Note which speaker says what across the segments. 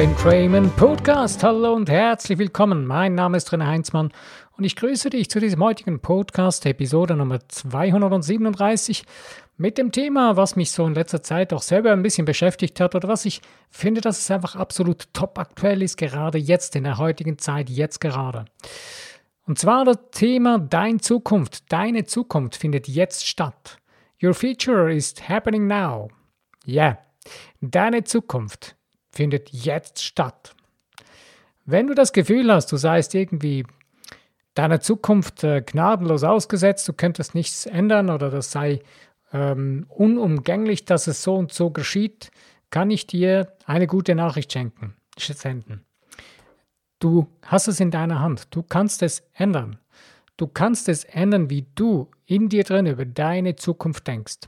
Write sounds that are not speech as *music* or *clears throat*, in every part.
Speaker 1: Ben Cramen Podcast. Hallo und herzlich willkommen. Mein Name ist René Heinzmann und ich grüße dich zu diesem heutigen Podcast, Episode Nummer 237, mit dem Thema, was mich so in letzter Zeit auch selber ein bisschen beschäftigt hat oder was ich finde, dass es einfach absolut top aktuell ist, gerade jetzt in der heutigen Zeit, jetzt gerade. Und zwar das Thema Dein Zukunft, deine Zukunft findet jetzt statt. Your future is happening now. Yeah. deine Zukunft findet jetzt statt. Wenn du das Gefühl hast, du seist irgendwie deiner Zukunft äh, gnadenlos ausgesetzt, du könntest nichts ändern oder das sei ähm, unumgänglich, dass es so und so geschieht, kann ich dir eine gute Nachricht schenken, senden. Du hast es in deiner Hand, du kannst es ändern. Du kannst es ändern, wie du in dir drin über deine Zukunft denkst.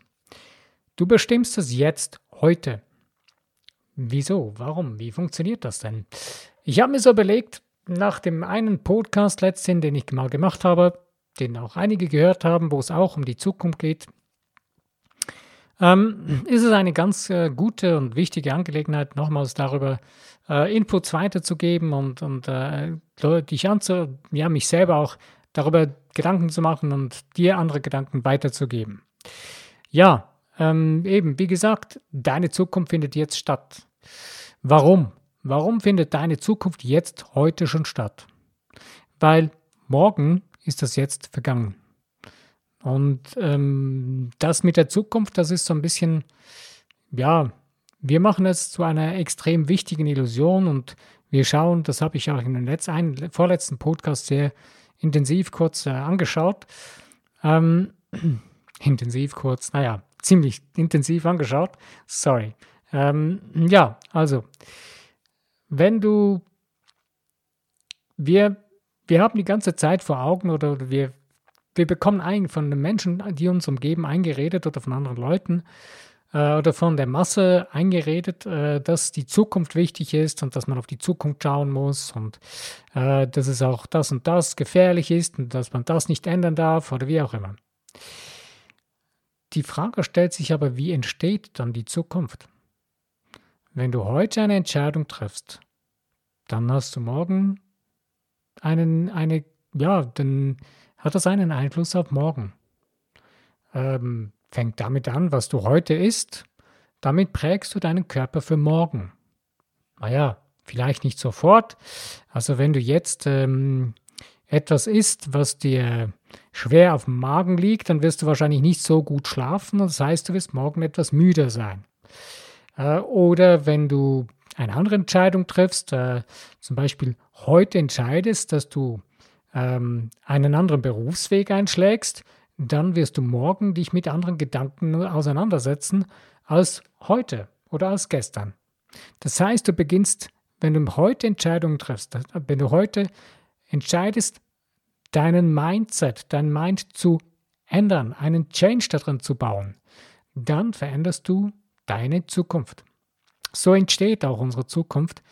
Speaker 1: Du bestimmst es jetzt, heute. Wieso? Warum? Wie funktioniert das denn? Ich habe mir so überlegt, nach dem einen Podcast letzten, den ich mal gemacht habe, den auch einige gehört haben, wo es auch um die Zukunft geht, ähm, ist es eine ganz äh, gute und wichtige Angelegenheit, nochmals darüber äh, Inputs weiterzugeben und, und äh, dich anzu, ja, mich selber auch darüber Gedanken zu machen und dir andere Gedanken weiterzugeben. Ja, ähm, eben, wie gesagt, deine Zukunft findet jetzt statt. Warum? Warum findet deine Zukunft jetzt heute schon statt? Weil morgen ist das jetzt vergangen. Und ähm, das mit der Zukunft, das ist so ein bisschen, ja, wir machen es zu einer extrem wichtigen Illusion und wir schauen, das habe ich auch in dem einen, vorletzten Podcast sehr intensiv kurz äh, angeschaut. Ähm, *clears throat* intensiv kurz, naja, ziemlich intensiv angeschaut. Sorry. Ähm, ja, also, wenn du, wir, wir haben die ganze Zeit vor Augen oder, wir, wir bekommen ein, von den Menschen, die uns umgeben, eingeredet oder von anderen Leuten äh, oder von der Masse eingeredet, äh, dass die Zukunft wichtig ist und dass man auf die Zukunft schauen muss und äh, dass es auch das und das gefährlich ist und dass man das nicht ändern darf oder wie auch immer. Die Frage stellt sich aber, wie entsteht dann die Zukunft? Wenn du heute eine Entscheidung triffst, dann hast du morgen einen, eine, ja, dann hat das einen Einfluss auf morgen. Ähm, fängt damit an, was du heute isst. Damit prägst du deinen Körper für morgen. Naja, vielleicht nicht sofort. Also wenn du jetzt ähm, etwas isst, was dir schwer auf dem Magen liegt, dann wirst du wahrscheinlich nicht so gut schlafen. Das heißt, du wirst morgen etwas müder sein. Äh, oder wenn du eine andere Entscheidung triffst, äh, zum Beispiel heute entscheidest, dass du ähm, einen anderen Berufsweg einschlägst, dann wirst du morgen dich mit anderen Gedanken auseinandersetzen als heute oder als gestern. Das heißt, du beginnst, wenn du heute Entscheidungen triffst, wenn du heute entscheidest, deinen Mindset, dein Mind zu ändern, einen Change darin zu bauen, dann veränderst du deine Zukunft. So entsteht auch unsere Zukunft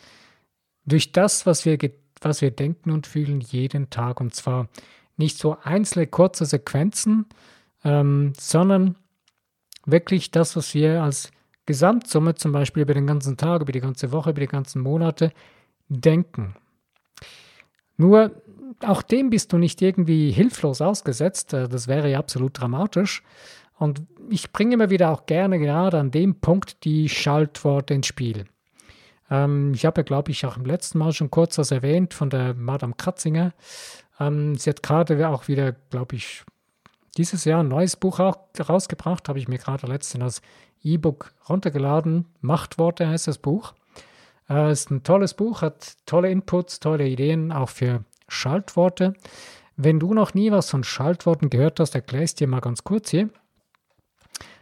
Speaker 1: durch das, was wir, was wir denken und fühlen jeden Tag. Und zwar nicht so einzelne kurze Sequenzen, ähm, sondern wirklich das, was wir als Gesamtsumme zum Beispiel über den ganzen Tag, über die ganze Woche, über die ganzen Monate denken. Nur auch dem bist du nicht irgendwie hilflos ausgesetzt. Äh, das wäre ja absolut dramatisch. Und ich bringe immer wieder auch gerne gerade an dem Punkt die Schaltworte ins Spiel. Ähm, ich habe ja, glaube ich, auch im letzten Mal schon kurz was erwähnt von der Madame Kratzinger. Ähm, sie hat gerade auch wieder, glaube ich, dieses Jahr ein neues Buch auch rausgebracht, habe ich mir gerade letztens als E-Book runtergeladen. Machtworte heißt das Buch. Äh, ist ein tolles Buch, hat tolle Inputs, tolle Ideen, auch für Schaltworte. Wenn du noch nie was von Schaltworten gehört hast, erkläre ich dir mal ganz kurz hier.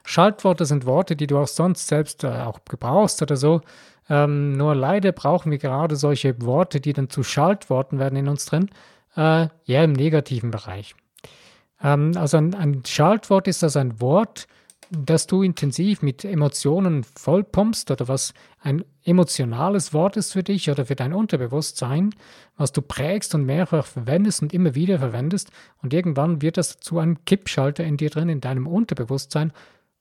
Speaker 1: Schaltworte sind Worte, die du auch sonst selbst äh, auch gebrauchst oder so. Ähm, nur leider brauchen wir gerade solche Worte, die dann zu Schaltworten werden in uns drin, äh, ja im negativen Bereich. Ähm, also ein, ein Schaltwort ist das ein Wort, dass du intensiv mit Emotionen vollpumpst oder was ein emotionales Wort ist für dich oder für dein Unterbewusstsein, was du prägst und mehrfach verwendest und immer wieder verwendest und irgendwann wird das zu einem Kippschalter in dir drin, in deinem Unterbewusstsein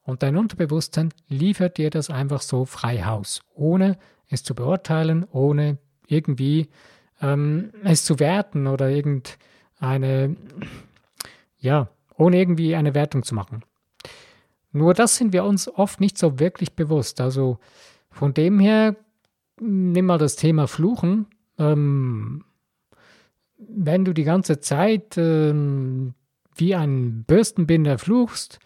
Speaker 1: und dein Unterbewusstsein liefert dir das einfach so frei Haus, ohne es zu beurteilen, ohne irgendwie ähm, es zu werten oder irgendeine, ja, ohne irgendwie eine Wertung zu machen. Nur das sind wir uns oft nicht so wirklich bewusst. Also von dem her, nimm mal das Thema Fluchen. Ähm, wenn du die ganze Zeit ähm, wie ein Bürstenbinder fluchst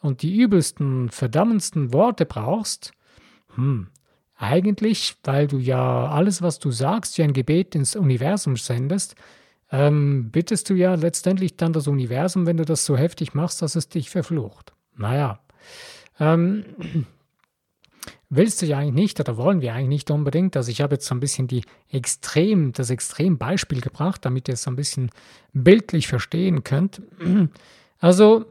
Speaker 1: und die übelsten, verdammendsten Worte brauchst, hm, eigentlich, weil du ja alles, was du sagst, wie ein Gebet ins Universum sendest, ähm, bittest du ja letztendlich dann das Universum, wenn du das so heftig machst, dass es dich verflucht. Naja, ähm, willst du ja eigentlich nicht oder wollen wir eigentlich nicht unbedingt. Also ich habe jetzt so ein bisschen die Extrem, das Extrembeispiel gebracht, damit ihr es so ein bisschen bildlich verstehen könnt. Also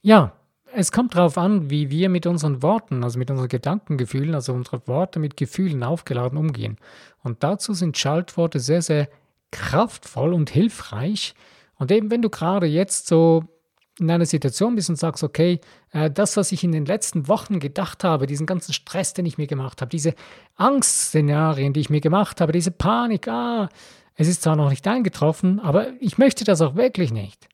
Speaker 1: ja, es kommt darauf an, wie wir mit unseren Worten, also mit unseren Gedankengefühlen, also unsere Worte mit Gefühlen aufgeladen umgehen. Und dazu sind Schaltworte sehr, sehr kraftvoll und hilfreich. Und eben wenn du gerade jetzt so in einer Situation bist und sagst, okay, äh, das, was ich in den letzten Wochen gedacht habe, diesen ganzen Stress, den ich mir gemacht habe, diese Angstszenarien, die ich mir gemacht habe, diese Panik, ah, es ist zwar noch nicht eingetroffen, aber ich möchte das auch wirklich nicht.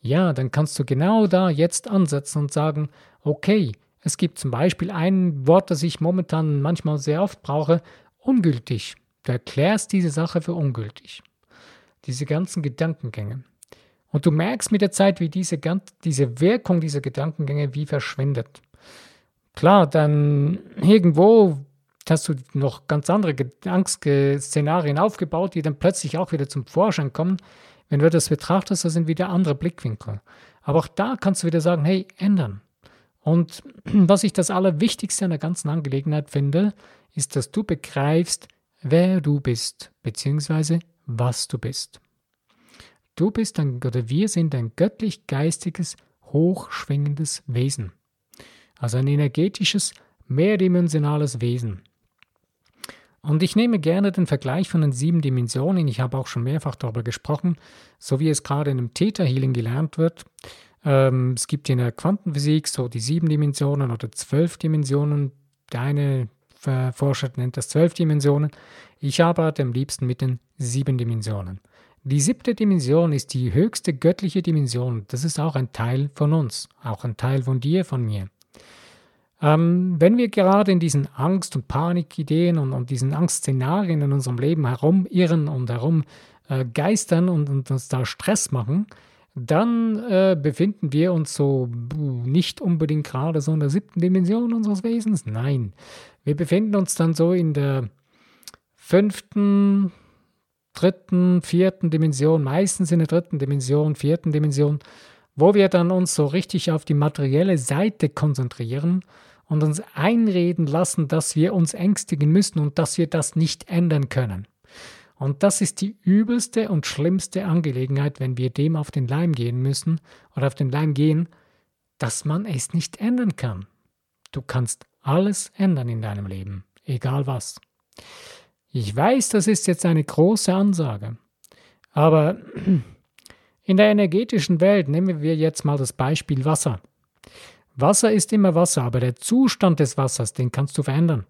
Speaker 1: Ja, dann kannst du genau da jetzt ansetzen und sagen, okay, es gibt zum Beispiel ein Wort, das ich momentan manchmal sehr oft brauche, ungültig. Du erklärst diese Sache für ungültig. Diese ganzen Gedankengänge. Und du merkst mit der Zeit, wie diese, diese Wirkung dieser Gedankengänge wie verschwindet. Klar, dann irgendwo hast du noch ganz andere Angstszenarien aufgebaut, die dann plötzlich auch wieder zum Vorschein kommen. Wenn du das betrachtest, das sind wieder andere Blickwinkel. Aber auch da kannst du wieder sagen, hey, ändern. Und *clears throat* was ich das Allerwichtigste an der ganzen Angelegenheit finde, ist, dass du begreifst, wer du bist, beziehungsweise was du bist. Du bist ein, oder wir sind ein göttlich-geistiges, hochschwingendes Wesen. Also ein energetisches, mehrdimensionales Wesen. Und ich nehme gerne den Vergleich von den sieben Dimensionen. Ich habe auch schon mehrfach darüber gesprochen, so wie es gerade in einem Theta Healing gelernt wird. Ähm, es gibt in der Quantenphysik so die sieben Dimensionen oder zwölf Dimensionen. Der eine Forscher nennt das zwölf Dimensionen. Ich arbeite am liebsten mit den sieben Dimensionen. Die siebte Dimension ist die höchste göttliche Dimension. Das ist auch ein Teil von uns, auch ein Teil von dir, von mir. Ähm, wenn wir gerade in diesen Angst- und Panikideen und, und diesen Angstszenarien in unserem Leben herumirren und herum äh, und, und, uns da Stress machen, dann äh, befinden wir uns so nicht unbedingt gerade so in der siebten Dimension unseres Wesens. Nein, wir befinden uns dann so in der fünften, dritten, vierten Dimension, meistens in der dritten Dimension, vierten Dimension, wo wir dann uns so richtig auf die materielle Seite konzentrieren und uns einreden lassen, dass wir uns ängstigen müssen und dass wir das nicht ändern können. Und das ist die übelste und schlimmste Angelegenheit, wenn wir dem auf den Leim gehen müssen oder auf den Leim gehen, dass man es nicht ändern kann. Du kannst alles ändern in deinem Leben, egal was. Ich weiß, das ist jetzt eine große Ansage, aber in der energetischen Welt nehmen wir jetzt mal das Beispiel Wasser. Wasser ist immer Wasser, aber der Zustand des Wassers, den kannst du verändern.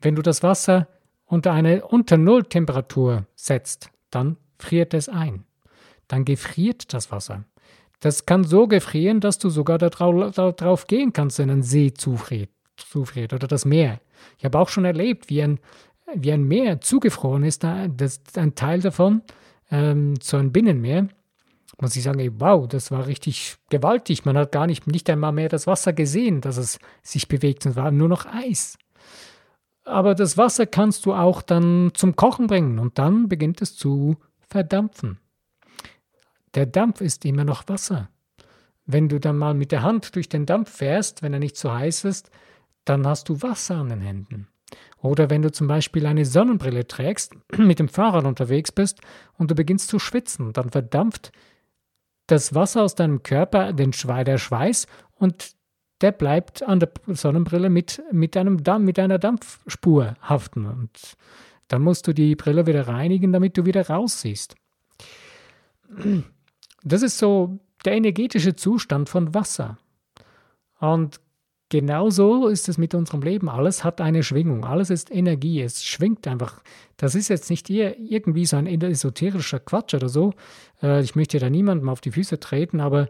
Speaker 1: Wenn du das Wasser unter eine unter Null Temperatur setzt, dann friert es ein. Dann gefriert das Wasser. Das kann so gefrieren, dass du sogar darauf gehen kannst, wenn ein See zufriert, zufriert oder das Meer. Ich habe auch schon erlebt, wie ein wie ein Meer zugefroren ist, das, ein Teil davon, ähm, so ein Binnenmeer, muss ich sagen, ey, wow, das war richtig gewaltig. Man hat gar nicht, nicht einmal mehr das Wasser gesehen, dass es sich bewegt und war nur noch Eis. Aber das Wasser kannst du auch dann zum Kochen bringen und dann beginnt es zu verdampfen. Der Dampf ist immer noch Wasser. Wenn du dann mal mit der Hand durch den Dampf fährst, wenn er nicht zu heiß ist, dann hast du Wasser an den Händen. Oder wenn du zum Beispiel eine Sonnenbrille trägst, *clears throat* mit dem Fahrrad unterwegs bist und du beginnst zu schwitzen, dann verdampft das Wasser aus deinem Körper den Schweiß und der bleibt an der Sonnenbrille mit, mit, einem Dampf, mit einer Dampfspur haften. Und dann musst du die Brille wieder reinigen, damit du wieder raussiehst. Das ist so der energetische Zustand von Wasser. Und genauso ist es mit unserem Leben. Alles hat eine Schwingung, alles ist Energie, es schwingt einfach. Das ist jetzt nicht irgendwie so ein esoterischer Quatsch oder so. Äh, ich möchte da niemandem auf die Füße treten, aber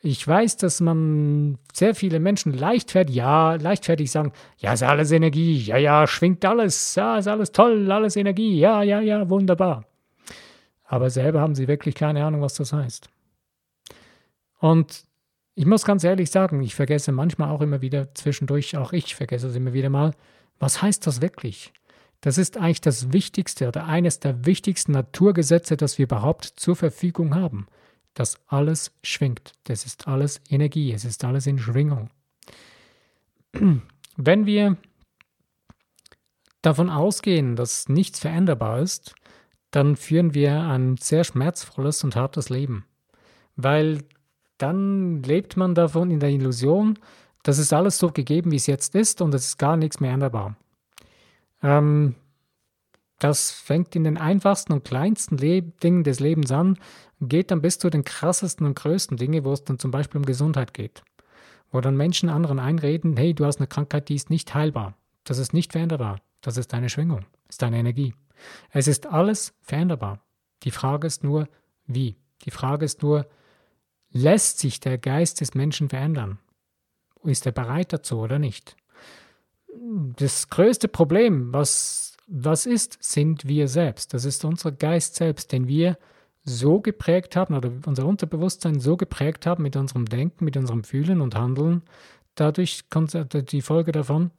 Speaker 1: ich weiß, dass man sehr viele Menschen leichtfertig, ja, leichtfertig sagen, ja, ist alles Energie, ja, ja, schwingt alles, ja, ist alles toll, alles Energie, ja, ja, ja, wunderbar. Aber selber haben sie wirklich keine Ahnung, was das heißt. Und ich muss ganz ehrlich sagen, ich vergesse manchmal auch immer wieder zwischendurch, auch ich vergesse es immer wieder mal, was heißt das wirklich? Das ist eigentlich das Wichtigste oder eines der wichtigsten Naturgesetze, das wir überhaupt zur Verfügung haben. Dass alles schwingt. Das ist alles Energie. Es ist alles in Schwingung. Wenn wir davon ausgehen, dass nichts veränderbar ist, dann führen wir ein sehr schmerzvolles und hartes Leben. Weil dann lebt man davon in der Illusion, das ist alles so gegeben, wie es jetzt ist und es ist gar nichts mehr änderbar. Ähm, das fängt in den einfachsten und kleinsten Leb Dingen des Lebens an geht dann bis zu den krassesten und größten Dingen, wo es dann zum Beispiel um Gesundheit geht. Wo dann Menschen anderen einreden, hey, du hast eine Krankheit, die ist nicht heilbar. Das ist nicht veränderbar. Das ist deine Schwingung, ist deine Energie. Es ist alles veränderbar. Die Frage ist nur, wie. Die Frage ist nur, Lässt sich der Geist des Menschen verändern? Ist er bereit dazu oder nicht? Das größte Problem, was, was ist, sind wir selbst. Das ist unser Geist selbst, den wir so geprägt haben oder unser Unterbewusstsein so geprägt haben mit unserem Denken, mit unserem Fühlen und Handeln. Dadurch kommt die Folge davon,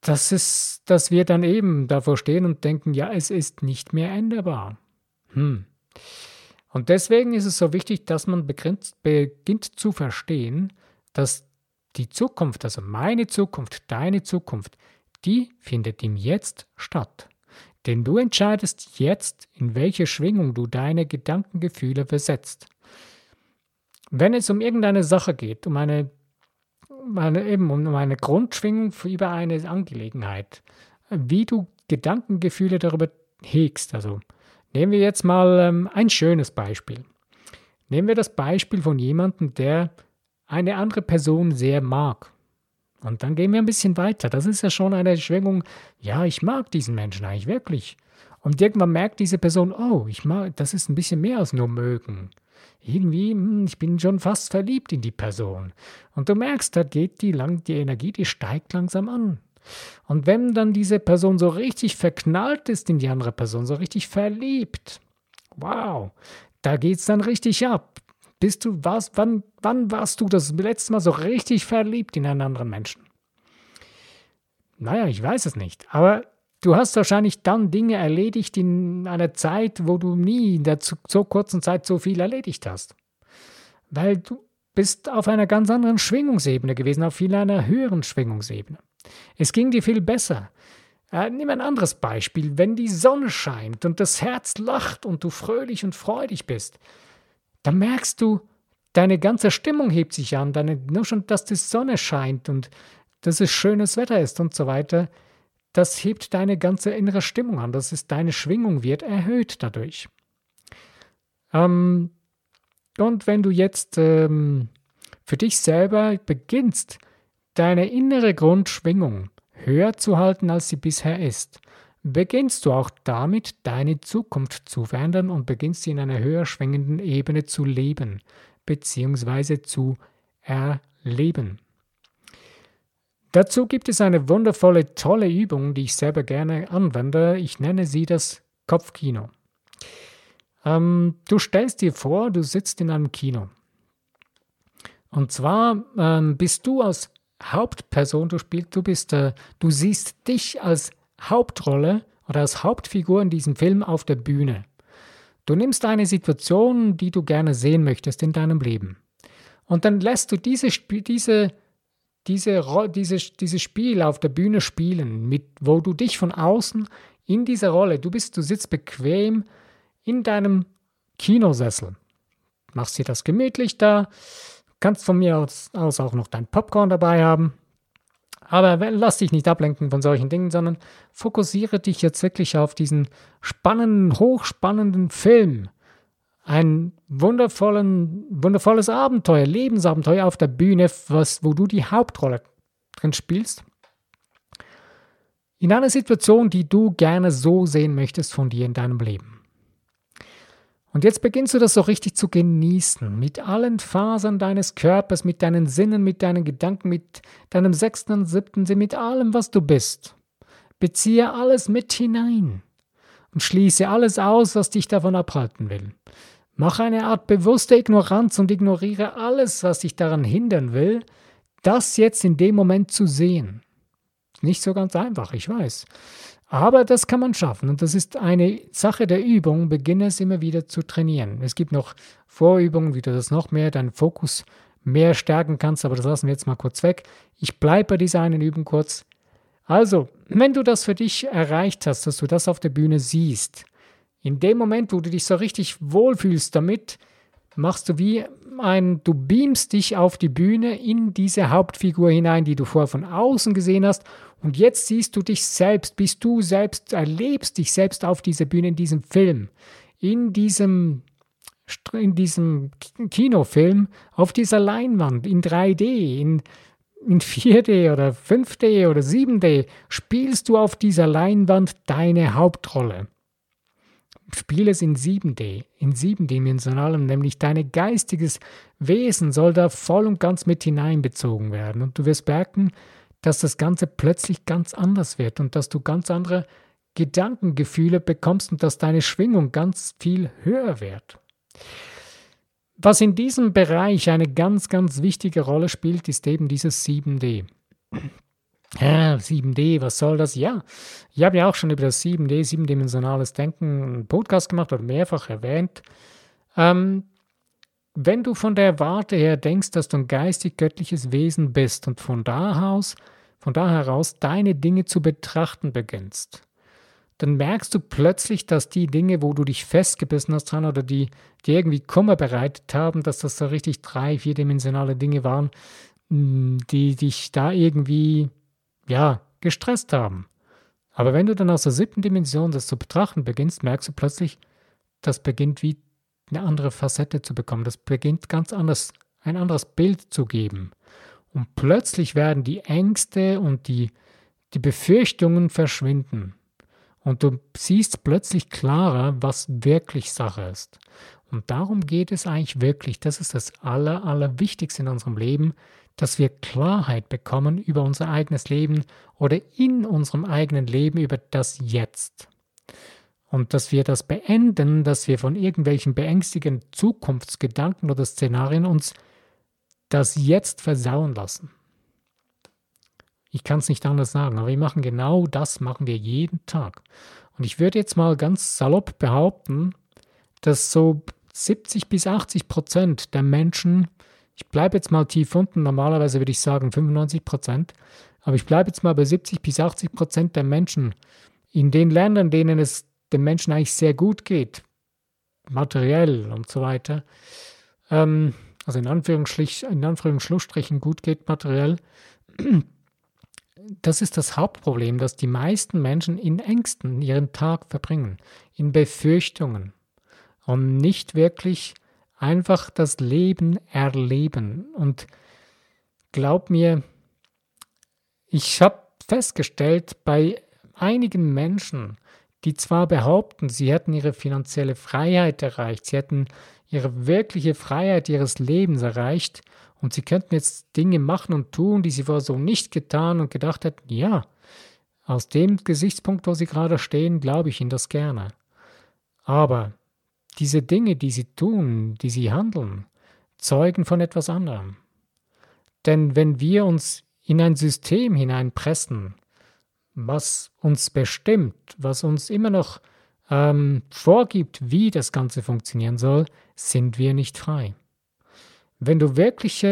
Speaker 1: dass, es, dass wir dann eben davor stehen und denken, ja, es ist nicht mehr änderbar. Hm. Und deswegen ist es so wichtig, dass man begrenzt, beginnt zu verstehen, dass die Zukunft, also meine Zukunft, deine Zukunft, die findet im Jetzt statt. Denn du entscheidest jetzt, in welche Schwingung du deine Gedankengefühle versetzt. Wenn es um irgendeine Sache geht, um eine, eine, eben um eine Grundschwingung über eine Angelegenheit, wie du Gedankengefühle darüber hegst, also Nehmen wir jetzt mal ähm, ein schönes Beispiel. Nehmen wir das Beispiel von jemandem, der eine andere Person sehr mag. Und dann gehen wir ein bisschen weiter. Das ist ja schon eine Schwingung, ja, ich mag diesen Menschen eigentlich wirklich. Und irgendwann merkt diese Person, oh, ich mag, das ist ein bisschen mehr als nur mögen. Irgendwie, hm, ich bin schon fast verliebt in die Person. Und du merkst, da geht die, lang, die Energie, die steigt langsam an. Und wenn dann diese Person so richtig verknallt ist in die andere Person, so richtig verliebt, wow, da geht es dann richtig ab. Bist du, was, wann, wann warst du das letzte Mal so richtig verliebt in einen anderen Menschen? Naja, ich weiß es nicht. Aber du hast wahrscheinlich dann Dinge erledigt in einer Zeit, wo du nie in der so kurzen Zeit so viel erledigt hast. Weil du bist auf einer ganz anderen Schwingungsebene gewesen, auf viel einer höheren Schwingungsebene. Es ging dir viel besser. Äh, nimm ein anderes Beispiel. Wenn die Sonne scheint und das Herz lacht und du fröhlich und freudig bist, dann merkst du, deine ganze Stimmung hebt sich an, deine, nur schon, dass die Sonne scheint und dass es schönes Wetter ist und so weiter, das hebt deine ganze innere Stimmung an. Das ist deine Schwingung wird erhöht dadurch. Ähm, und wenn du jetzt ähm, für dich selber beginnst, deine innere Grundschwingung höher zu halten, als sie bisher ist, beginnst du auch damit, deine Zukunft zu verändern und beginnst sie in einer höher schwingenden Ebene zu leben bzw. zu erleben. Dazu gibt es eine wundervolle, tolle Übung, die ich selber gerne anwende. Ich nenne sie das Kopfkino. Ähm, du stellst dir vor, du sitzt in einem Kino. Und zwar ähm, bist du als Hauptperson, du spielst, du bist, äh, du siehst dich als Hauptrolle oder als Hauptfigur in diesem Film auf der Bühne. Du nimmst eine Situation, die du gerne sehen möchtest in deinem Leben. Und dann lässt du diese, diese, diese, diese, dieses Spiel auf der Bühne spielen, mit, wo du dich von außen in dieser Rolle, du bist, du sitzt bequem in deinem Kinosessel. Machst dir das gemütlich da, Kannst von mir aus, aus auch noch dein Popcorn dabei haben. Aber lass dich nicht ablenken von solchen Dingen, sondern fokussiere dich jetzt wirklich auf diesen spannenden, hochspannenden Film. ein wundervollen, wundervolles Abenteuer, Lebensabenteuer auf der Bühne, was, wo du die Hauptrolle drin spielst. In einer Situation, die du gerne so sehen möchtest von dir in deinem Leben. Und jetzt beginnst du das so richtig zu genießen, mit allen Fasern deines Körpers, mit deinen Sinnen, mit deinen Gedanken, mit deinem sechsten und siebten Sinn, mit allem, was du bist. Beziehe alles mit hinein und schließe alles aus, was dich davon abhalten will. Mach eine Art bewusste Ignoranz und ignoriere alles, was dich daran hindern will, das jetzt in dem Moment zu sehen. Nicht so ganz einfach, ich weiß. Aber das kann man schaffen und das ist eine Sache der Übung. Beginne es immer wieder zu trainieren. Es gibt noch Vorübungen, wie du das noch mehr, deinen Fokus mehr stärken kannst, aber das lassen wir jetzt mal kurz weg. Ich bleibe bei dieser einen Übung kurz. Also, wenn du das für dich erreicht hast, dass du das auf der Bühne siehst, in dem Moment, wo du dich so richtig wohlfühlst damit, machst du wie ein, du beamst dich auf die Bühne in diese Hauptfigur hinein, die du vorher von außen gesehen hast. Und jetzt siehst du dich selbst, bist du selbst, erlebst dich selbst auf dieser Bühne, in diesem Film, in diesem, in diesem Kinofilm, auf dieser Leinwand, in 3D, in, in 4D oder 5D oder 7D, spielst du auf dieser Leinwand deine Hauptrolle. Spiel es in 7D, in siebendimensionalem, nämlich dein geistiges Wesen soll da voll und ganz mit hineinbezogen werden. Und du wirst merken, dass das Ganze plötzlich ganz anders wird und dass du ganz andere Gedankengefühle bekommst und dass deine Schwingung ganz viel höher wird. Was in diesem Bereich eine ganz, ganz wichtige Rolle spielt, ist eben dieses 7D. Ja, 7D, was soll das? Ja, ich habe ja auch schon über das 7D, siebendimensionales Denken, einen Podcast gemacht oder mehrfach erwähnt. Ähm, wenn du von der Warte her denkst, dass du ein geistig-göttliches Wesen bist und von da aus, von da heraus deine Dinge zu betrachten beginnst, dann merkst du plötzlich, dass die Dinge, wo du dich festgebissen hast dran oder die dir irgendwie Kummer bereitet haben, dass das so richtig drei, vierdimensionale Dinge waren, die dich da irgendwie ja, gestresst haben. Aber wenn du dann aus der siebten Dimension das zu betrachten beginnst, merkst du plötzlich, das beginnt wie eine andere Facette zu bekommen. Das beginnt ganz anders, ein anderes Bild zu geben. Und plötzlich werden die Ängste und die, die Befürchtungen verschwinden. Und du siehst plötzlich klarer, was wirklich Sache ist. Und darum geht es eigentlich wirklich. Das ist das Aller, Allerwichtigste in unserem Leben, dass wir Klarheit bekommen über unser eigenes Leben oder in unserem eigenen Leben über das Jetzt. Und dass wir das beenden, dass wir von irgendwelchen beängstigenden Zukunftsgedanken oder Szenarien uns das Jetzt versauen lassen. Ich kann es nicht anders sagen, aber wir machen genau das, machen wir jeden Tag. Und ich würde jetzt mal ganz salopp behaupten, dass so 70 bis 80 Prozent der Menschen ich bleibe jetzt mal tief unten, normalerweise würde ich sagen 95 Prozent, aber ich bleibe jetzt mal bei 70 bis 80 Prozent der Menschen in den Ländern, denen es den Menschen eigentlich sehr gut geht, materiell und so weiter, ähm, also in, in Anführungsstrichen gut geht materiell, *clears throat* das ist das Hauptproblem, dass die meisten Menschen in Ängsten ihren Tag verbringen, in Befürchtungen und nicht wirklich einfach das Leben erleben. Und glaub mir, ich habe festgestellt, bei einigen Menschen, die zwar behaupten, sie hätten ihre finanzielle Freiheit erreicht, sie hätten ihre wirkliche Freiheit ihres Lebens erreicht und sie könnten jetzt Dinge machen und tun, die sie vorher so nicht getan und gedacht hätten, ja, aus dem Gesichtspunkt, wo sie gerade stehen, glaube ich ihnen das gerne. Aber diese Dinge, die sie tun, die sie handeln, zeugen von etwas anderem. Denn wenn wir uns in ein System hineinpressen, was uns bestimmt, was uns immer noch ähm, vorgibt, wie das Ganze funktionieren soll, sind wir nicht frei. Wenn du wirklich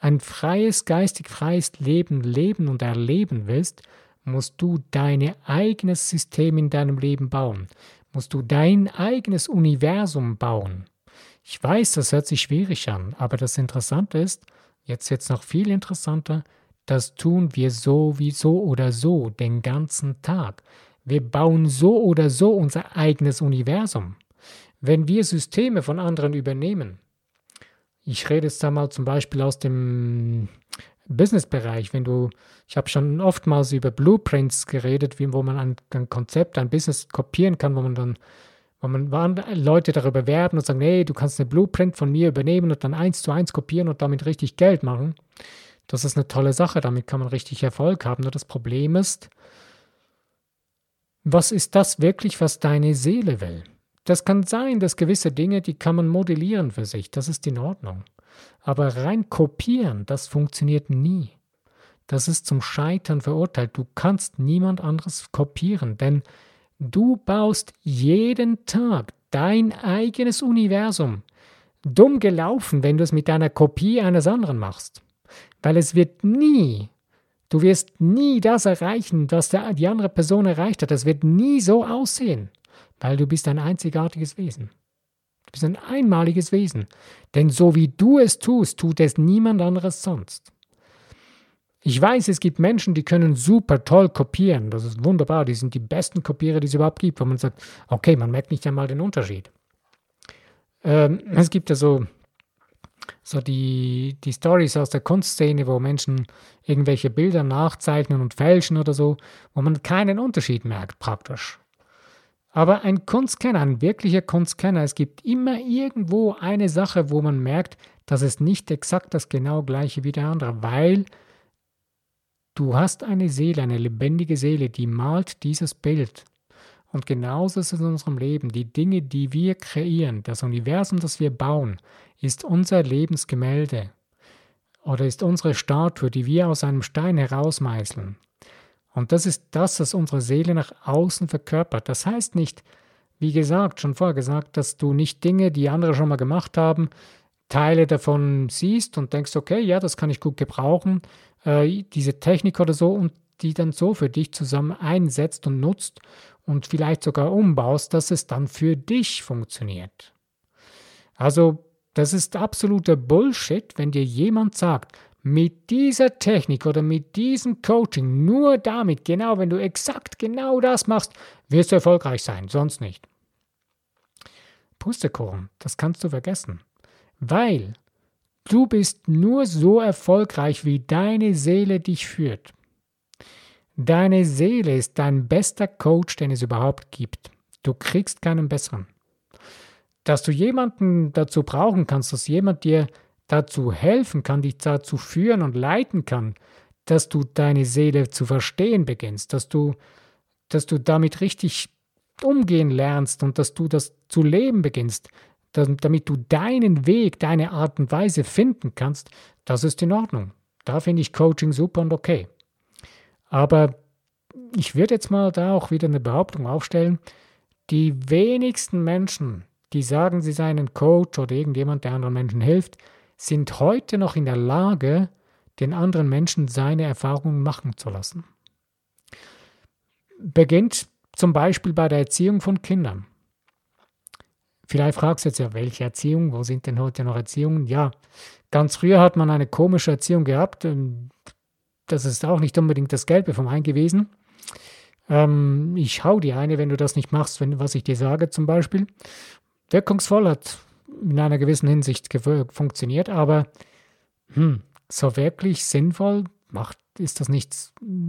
Speaker 1: ein freies, geistig freies Leben leben und erleben willst, musst du dein eigenes System in deinem Leben bauen musst du dein eigenes Universum bauen. Ich weiß, das hört sich schwierig an, aber das Interessante ist, jetzt jetzt noch viel interessanter, das tun wir so wie so oder so den ganzen Tag. Wir bauen so oder so unser eigenes Universum. Wenn wir Systeme von anderen übernehmen, ich rede jetzt da mal zum Beispiel aus dem Businessbereich, wenn du, ich habe schon oftmals über Blueprints geredet, wie, wo man ein, ein, Konzept, ein Business kopieren kann, wo man dann, wo man Leute darüber werben und sagen, hey, du kannst eine Blueprint von mir übernehmen und dann eins zu eins kopieren und damit richtig Geld machen. Das ist eine tolle Sache, damit kann man richtig Erfolg haben. Nur das Problem ist, was ist das wirklich, was deine Seele will? Das kann sein, dass gewisse Dinge, die kann man modellieren für sich, das ist in Ordnung. Aber rein kopieren, das funktioniert nie. Das ist zum Scheitern verurteilt. Du kannst niemand anderes kopieren, denn du baust jeden Tag dein eigenes Universum. Dumm gelaufen, wenn du es mit deiner Kopie eines anderen machst. Weil es wird nie, du wirst nie das erreichen, was die andere Person erreicht hat. Es wird nie so aussehen weil du bist ein einzigartiges Wesen. Du bist ein einmaliges Wesen. Denn so wie du es tust, tut es niemand anderes sonst. Ich weiß, es gibt Menschen, die können super toll kopieren. Das ist wunderbar. Die sind die besten Kopierer, die es überhaupt gibt, wo man sagt, okay, man merkt nicht einmal den Unterschied. Ähm, es gibt ja so, so die, die Stories aus der Kunstszene, wo Menschen irgendwelche Bilder nachzeichnen und fälschen oder so, wo man keinen Unterschied merkt praktisch. Aber ein Kunstkenner, ein wirklicher Kunstkenner, es gibt immer irgendwo eine Sache, wo man merkt, dass es nicht exakt das genau gleiche wie der andere, weil du hast eine Seele, eine lebendige Seele, die malt dieses Bild. Und genauso ist es in unserem Leben. Die Dinge, die wir kreieren, das Universum, das wir bauen, ist unser Lebensgemälde oder ist unsere Statue, die wir aus einem Stein herausmeißeln. Und das ist das, was unsere Seele nach außen verkörpert. Das heißt nicht, wie gesagt, schon vorher gesagt, dass du nicht Dinge, die andere schon mal gemacht haben, Teile davon siehst und denkst, okay, ja, das kann ich gut gebrauchen, äh, diese Technik oder so, und die dann so für dich zusammen einsetzt und nutzt und vielleicht sogar umbaust, dass es dann für dich funktioniert. Also, das ist absoluter Bullshit, wenn dir jemand sagt, mit dieser Technik oder mit diesem Coaching, nur damit, genau, wenn du exakt genau das machst, wirst du erfolgreich sein, sonst nicht. Pustekuchen, das kannst du vergessen, weil du bist nur so erfolgreich, wie deine Seele dich führt. Deine Seele ist dein bester Coach, den es überhaupt gibt. Du kriegst keinen besseren. Dass du jemanden dazu brauchen kannst, dass jemand dir dazu helfen kann, dich dazu führen und leiten kann, dass du deine Seele zu verstehen beginnst, dass du, dass du damit richtig umgehen lernst und dass du das zu leben beginnst, damit du deinen Weg, deine Art und Weise finden kannst, das ist in Ordnung. Da finde ich Coaching super und okay. Aber ich würde jetzt mal da auch wieder eine Behauptung aufstellen, die wenigsten Menschen, die sagen, sie seien ein Coach oder irgendjemand, der anderen Menschen hilft, sind heute noch in der Lage, den anderen Menschen seine Erfahrungen machen zu lassen. Beginnt zum Beispiel bei der Erziehung von Kindern. Vielleicht fragst du jetzt ja, welche Erziehung? Wo sind denn heute noch Erziehungen? Ja, ganz früher hat man eine komische Erziehung gehabt. Das ist auch nicht unbedingt das Gelbe vom Ei gewesen. Ähm, ich hau dir eine, wenn du das nicht machst, wenn, was ich dir sage zum Beispiel. Wirkungsvoll hat in einer gewissen Hinsicht funktioniert, aber hm, so wirklich sinnvoll macht, ist das nicht,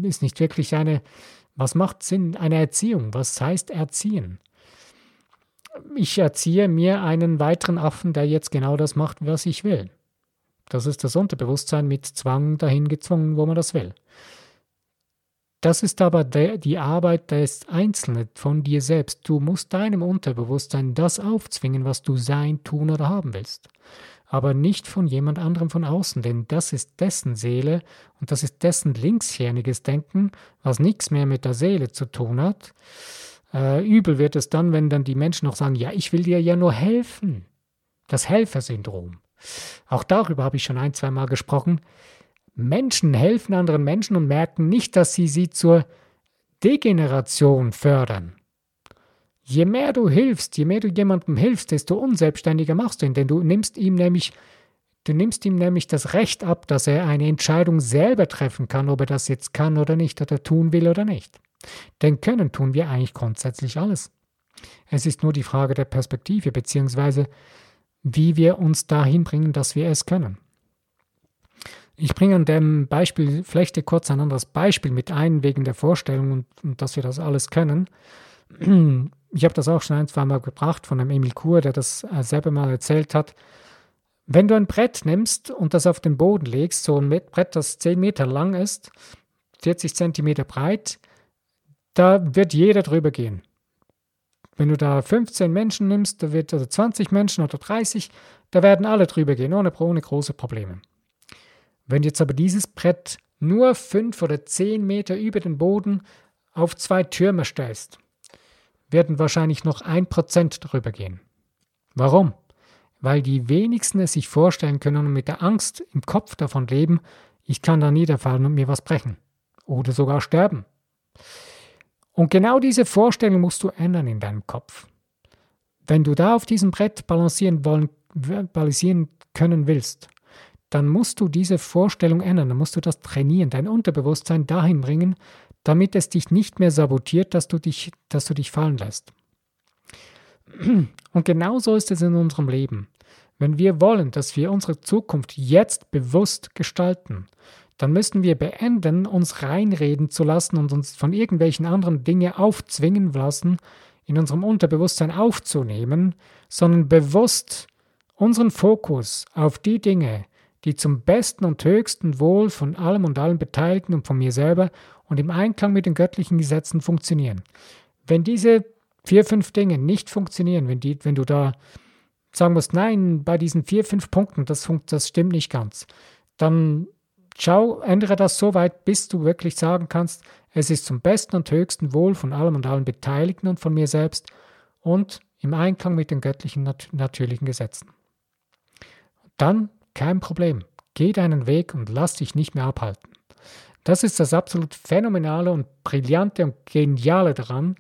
Speaker 1: ist nicht wirklich eine, was macht Sinn, eine Erziehung? Was heißt erziehen? Ich erziehe mir einen weiteren Affen, der jetzt genau das macht, was ich will. Das ist das Unterbewusstsein mit Zwang dahin gezwungen, wo man das will. Das ist aber der, die Arbeit des Einzelnen von dir selbst. Du musst deinem Unterbewusstsein das aufzwingen, was du sein, tun oder haben willst. Aber nicht von jemand anderem von außen, denn das ist dessen Seele und das ist dessen linkshirniges Denken, was nichts mehr mit der Seele zu tun hat. Äh, übel wird es dann, wenn dann die Menschen noch sagen, ja, ich will dir ja nur helfen. Das Helfersyndrom. Auch darüber habe ich schon ein, zwei Mal gesprochen. Menschen helfen anderen Menschen und merken nicht, dass sie sie zur Degeneration fördern. Je mehr du hilfst, je mehr du jemandem hilfst, desto unselbstständiger machst du ihn, denn du nimmst ihm nämlich Du nimmst ihm nämlich das Recht ab, dass er eine Entscheidung selber treffen kann, ob er das jetzt kann oder nicht, oder tun will oder nicht. Denn können tun wir eigentlich grundsätzlich alles. Es ist nur die Frage der Perspektive, beziehungsweise wie wir uns dahin bringen, dass wir es können. Ich bringe an dem Beispiel Flechte kurz ein anderes Beispiel mit ein, wegen der Vorstellung und, und dass wir das alles können. *clears throat* Ich habe das auch schon ein, zwei Mal gebracht von einem Emil Kur, der das äh, selber mal erzählt hat. Wenn du ein Brett nimmst und das auf den Boden legst, so ein Brett, das 10 Meter lang ist, 40 Zentimeter breit, da wird jeder drüber gehen. Wenn du da 15 Menschen nimmst, da wird, oder 20 Menschen oder 30, da werden alle drüber gehen, ohne, ohne große Probleme. Wenn jetzt aber dieses Brett nur 5 oder 10 Meter über den Boden auf zwei Türme stellst, werden wahrscheinlich noch 1% drüber gehen. Warum? Weil die wenigsten es sich vorstellen können und mit der Angst im Kopf davon leben, ich kann da niederfallen und mir was brechen oder sogar sterben. Und genau diese Vorstellung musst du ändern in deinem Kopf. Wenn du da auf diesem Brett balancieren, wollen, balancieren können willst, dann musst du diese Vorstellung ändern, dann musst du das trainieren, dein Unterbewusstsein dahin bringen, damit es dich nicht mehr sabotiert, dass du dich, dass du dich fallen lässt. Und genauso ist es in unserem Leben. Wenn wir wollen, dass wir unsere Zukunft jetzt bewusst gestalten, dann müssen wir beenden, uns reinreden zu lassen und uns von irgendwelchen anderen Dingen aufzwingen lassen, in unserem Unterbewusstsein aufzunehmen, sondern bewusst unseren Fokus auf die Dinge, die zum besten und höchsten Wohl von allem und allen Beteiligten und von mir selber und im Einklang mit den göttlichen Gesetzen funktionieren. Wenn diese vier, fünf Dinge nicht funktionieren, wenn, die, wenn du da sagen musst, nein, bei diesen vier, fünf Punkten, das, das stimmt nicht ganz, dann Schau, ändere das so weit, bis du wirklich sagen kannst, es ist zum besten und höchsten Wohl von allem und allen Beteiligten und von mir selbst und im Einklang mit den göttlichen nat natürlichen Gesetzen. Dann kein Problem. Geh deinen Weg und lass dich nicht mehr abhalten. Das ist das absolut phänomenale und brillante und geniale daran.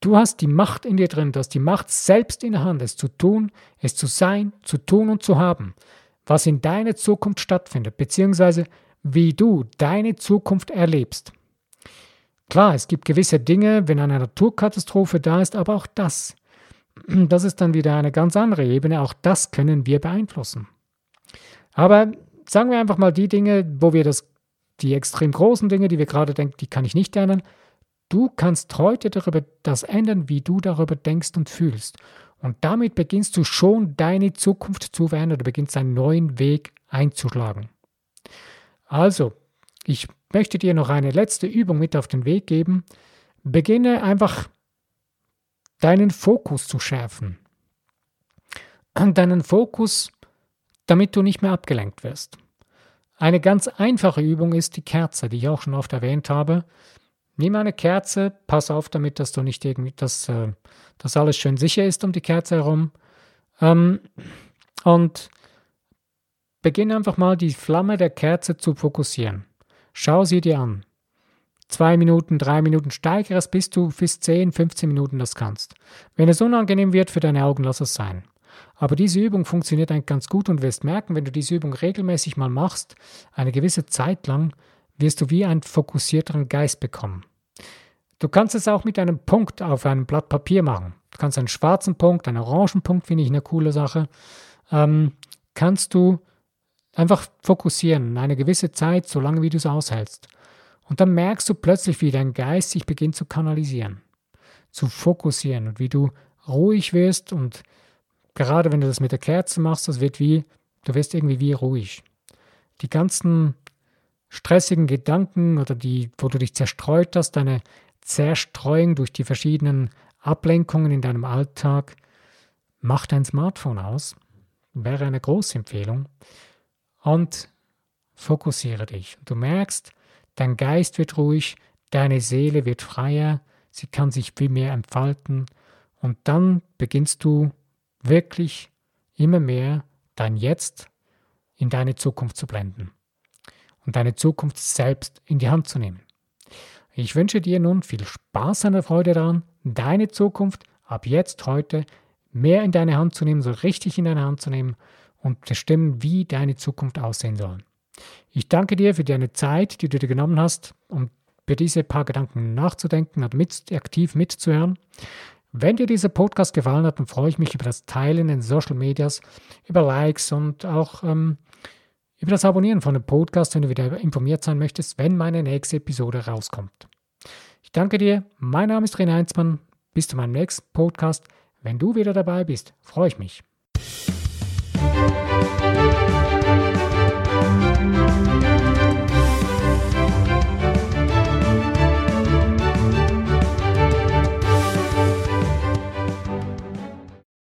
Speaker 1: Du hast die Macht in dir drin, du hast die Macht selbst in der Hand, es zu tun, es zu sein, zu tun und zu haben was in deiner Zukunft stattfindet, beziehungsweise wie du deine Zukunft erlebst. Klar, es gibt gewisse Dinge, wenn eine Naturkatastrophe da ist, aber auch das, das ist dann wieder eine ganz andere Ebene, auch das können wir beeinflussen. Aber sagen wir einfach mal die Dinge, wo wir das, die extrem großen Dinge, die wir gerade denken, die kann ich nicht ändern. Du kannst heute darüber das ändern, wie du darüber denkst und fühlst. Und damit beginnst du schon deine Zukunft zu verändern, du beginnst einen neuen Weg einzuschlagen. Also, ich möchte dir noch eine letzte Übung mit auf den Weg geben. Beginne einfach deinen Fokus zu schärfen. Deinen Fokus, damit du nicht mehr abgelenkt wirst. Eine ganz einfache Übung ist die Kerze, die ich auch schon oft erwähnt habe. Nimm eine Kerze, pass auf damit, dass du nicht irgendwie, dass, äh, dass alles schön sicher ist um die Kerze herum. Ähm, und beginne einfach mal die Flamme der Kerze zu fokussieren. Schau sie dir an. Zwei Minuten, drei Minuten, steigere es, bis du bis 10, 15 Minuten das kannst. Wenn es unangenehm wird für deine Augen, lass es sein. Aber diese Übung funktioniert eigentlich ganz gut und wirst merken, wenn du diese Übung regelmäßig mal machst, eine gewisse Zeit lang, wirst du wie einen fokussierteren Geist bekommen. Du kannst es auch mit einem Punkt auf einem Blatt Papier machen. Du kannst einen schwarzen Punkt, einen orangen Punkt, finde ich eine coole Sache. Ähm, kannst du einfach fokussieren, eine gewisse Zeit, so lange wie du es aushältst. Und dann merkst du plötzlich, wie dein Geist sich beginnt zu kanalisieren, zu fokussieren und wie du ruhig wirst und gerade wenn du das mit der Kerze machst, das wird wie, du wirst irgendwie wie ruhig. Die ganzen stressigen Gedanken oder die, wo du dich zerstreut hast, deine Zerstreuung durch die verschiedenen Ablenkungen in deinem Alltag, mach dein Smartphone aus, wäre eine große Empfehlung und fokussiere dich. Du merkst, dein Geist wird ruhig, deine Seele wird freier, sie kann sich viel mehr entfalten und dann beginnst du wirklich immer mehr dein Jetzt in deine Zukunft zu blenden und deine Zukunft selbst in die Hand zu nehmen. Ich wünsche dir nun viel Spaß und Freude daran, deine Zukunft ab jetzt heute mehr in deine Hand zu nehmen, so richtig in deine Hand zu nehmen und bestimmen, wie deine Zukunft aussehen soll. Ich danke dir für deine Zeit, die du dir genommen hast, um über diese paar Gedanken nachzudenken und mit, aktiv mitzuhören. Wenn dir dieser Podcast gefallen hat, dann freue ich mich über das Teilen in Social Medias, über Likes und auch ähm, über das Abonnieren von dem Podcast, wenn du wieder informiert sein möchtest, wenn meine nächste Episode rauskommt. Ich danke dir. Mein Name ist René Heinzmann. Bis zu meinem nächsten Podcast. Wenn du wieder dabei bist, freue ich mich.